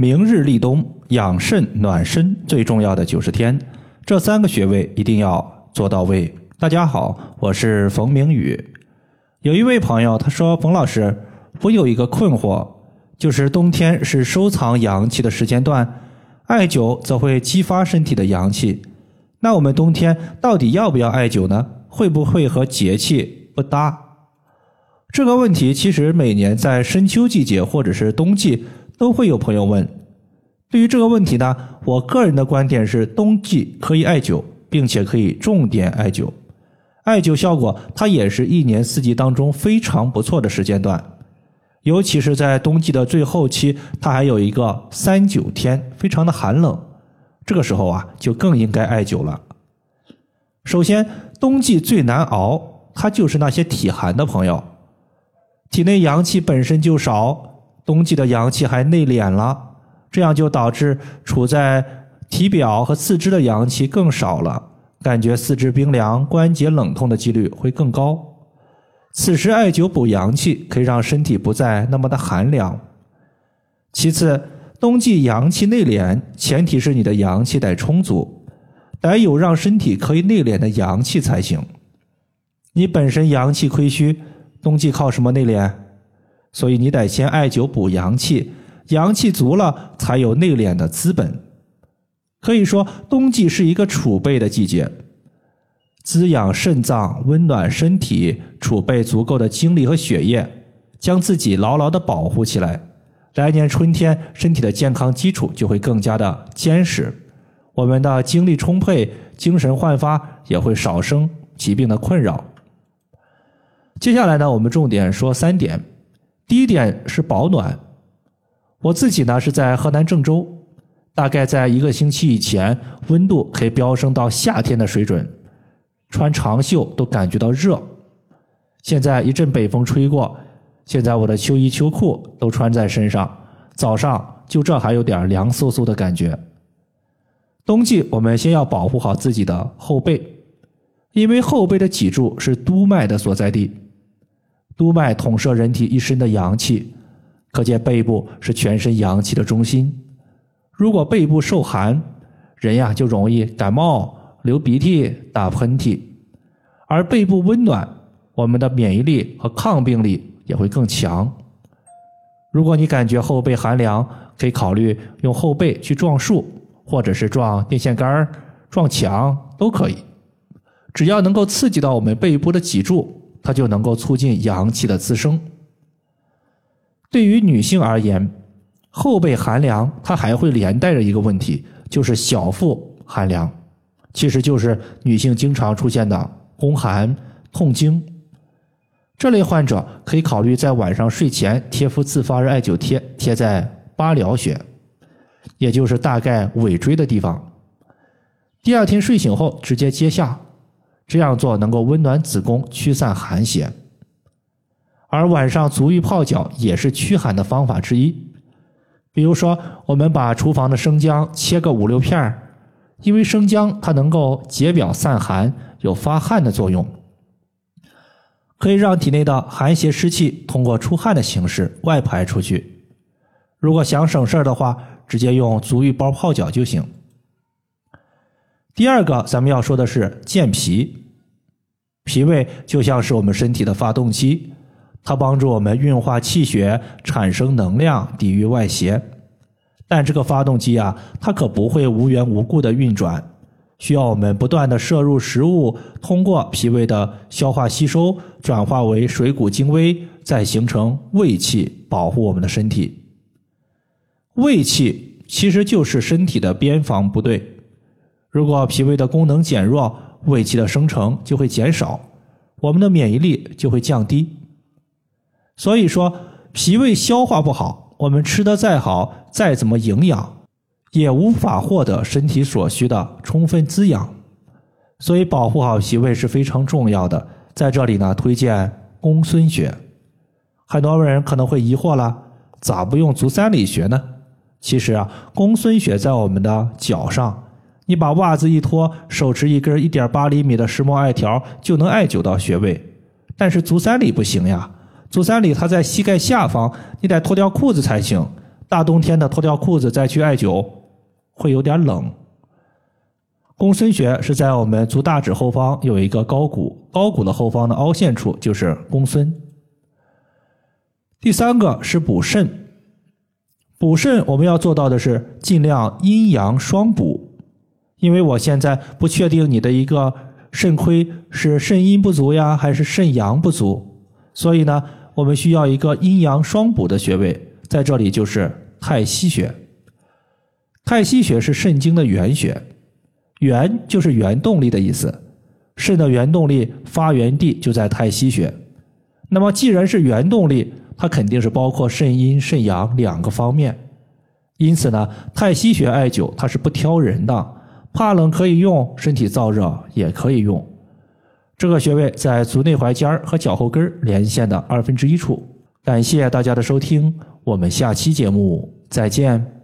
明日立冬，养肾暖身最重要的九十天，这三个穴位一定要做到位。大家好，我是冯明宇。有一位朋友他说：“冯老师，我有一个困惑，就是冬天是收藏阳气的时间段，艾灸则会激发身体的阳气。那我们冬天到底要不要艾灸呢？会不会和节气不搭？”这个问题其实每年在深秋季节或者是冬季。都会有朋友问，对于这个问题呢，我个人的观点是，冬季可以艾灸，并且可以重点艾灸。艾灸效果，它也是一年四季当中非常不错的时间段，尤其是在冬季的最后期，它还有一个三九天，非常的寒冷，这个时候啊，就更应该艾灸了。首先，冬季最难熬，它就是那些体寒的朋友，体内阳气本身就少。冬季的阳气还内敛了，这样就导致处在体表和四肢的阳气更少了，感觉四肢冰凉、关节冷痛的几率会更高。此时艾灸补阳气，可以让身体不再那么的寒凉。其次，冬季阳气内敛，前提是你的阳气得充足，得有让身体可以内敛的阳气才行。你本身阳气亏虚，冬季靠什么内敛？所以你得先艾灸补阳气，阳气足了，才有内敛的资本。可以说，冬季是一个储备的季节，滋养肾脏，温暖身体，储备足够的精力和血液，将自己牢牢的保护起来。来年春天，身体的健康基础就会更加的坚实，我们的精力充沛，精神焕发，也会少生疾病的困扰。接下来呢，我们重点说三点。第一点是保暖，我自己呢是在河南郑州，大概在一个星期以前，温度可以飙升到夏天的水准，穿长袖都感觉到热。现在一阵北风吹过，现在我的秋衣秋裤都穿在身上，早上就这还有点凉飕飕的感觉。冬季我们先要保护好自己的后背，因为后背的脊柱是督脉的所在地。督脉统摄人体一身的阳气，可见背部是全身阳气的中心。如果背部受寒，人呀就容易感冒、流鼻涕、打喷嚏；而背部温暖，我们的免疫力和抗病力也会更强。如果你感觉后背寒凉，可以考虑用后背去撞树，或者是撞电线杆、撞墙都可以，只要能够刺激到我们背部的脊柱。它就能够促进阳气的滋生。对于女性而言，后背寒凉，它还会连带着一个问题，就是小腹寒凉，其实就是女性经常出现的宫寒、痛经。这类患者可以考虑在晚上睡前贴敷自发热艾灸贴，贴在八髎穴，也就是大概尾椎的地方。第二天睡醒后直接揭下。这样做能够温暖子宫，驱散寒邪，而晚上足浴泡脚也是驱寒的方法之一。比如说，我们把厨房的生姜切个五六片儿，因为生姜它能够解表散寒，有发汗的作用，可以让体内的寒邪湿气通过出汗的形式外排出去。如果想省事儿的话，直接用足浴包泡脚就行。第二个，咱们要说的是健脾。脾胃就像是我们身体的发动机，它帮助我们运化气血，产生能量，抵御外邪。但这个发动机啊，它可不会无缘无故的运转，需要我们不断的摄入食物，通过脾胃的消化吸收，转化为水谷精微，再形成胃气，保护我们的身体。胃气其实就是身体的边防部队。如果脾胃的功能减弱，胃气的生成就会减少，我们的免疫力就会降低。所以说，脾胃消化不好，我们吃的再好，再怎么营养，也无法获得身体所需的充分滋养。所以，保护好脾胃是非常重要的。在这里呢，推荐公孙穴。很多人可能会疑惑了，咋不用足三里穴呢？其实啊，公孙穴在我们的脚上。你把袜子一脱，手持一根一点八厘米的石墨艾条，就能艾灸到穴位。但是足三里不行呀，足三里它在膝盖下方，你得脱掉裤子才行。大冬天的脱掉裤子再去艾灸，会有点冷。公孙穴是在我们足大趾后方有一个高骨，高骨的后方的凹陷处就是公孙。第三个是补肾，补肾我们要做到的是尽量阴阳双补，因为我现在不确定你的一个肾亏是肾阴不足呀，还是肾阳不足，所以呢，我们需要一个阴阳双补的穴位，在这里就是太溪穴。太溪穴是肾经的原穴。原就是原动力的意思，肾的原动力发源地就在太溪穴。那么既然是原动力，它肯定是包括肾阴、肾阳两个方面。因此呢，太溪穴艾灸它是不挑人的，怕冷可以用，身体燥热也可以用。这个穴位在足内踝尖和脚后跟连线的二分之一处。感谢大家的收听，我们下期节目再见。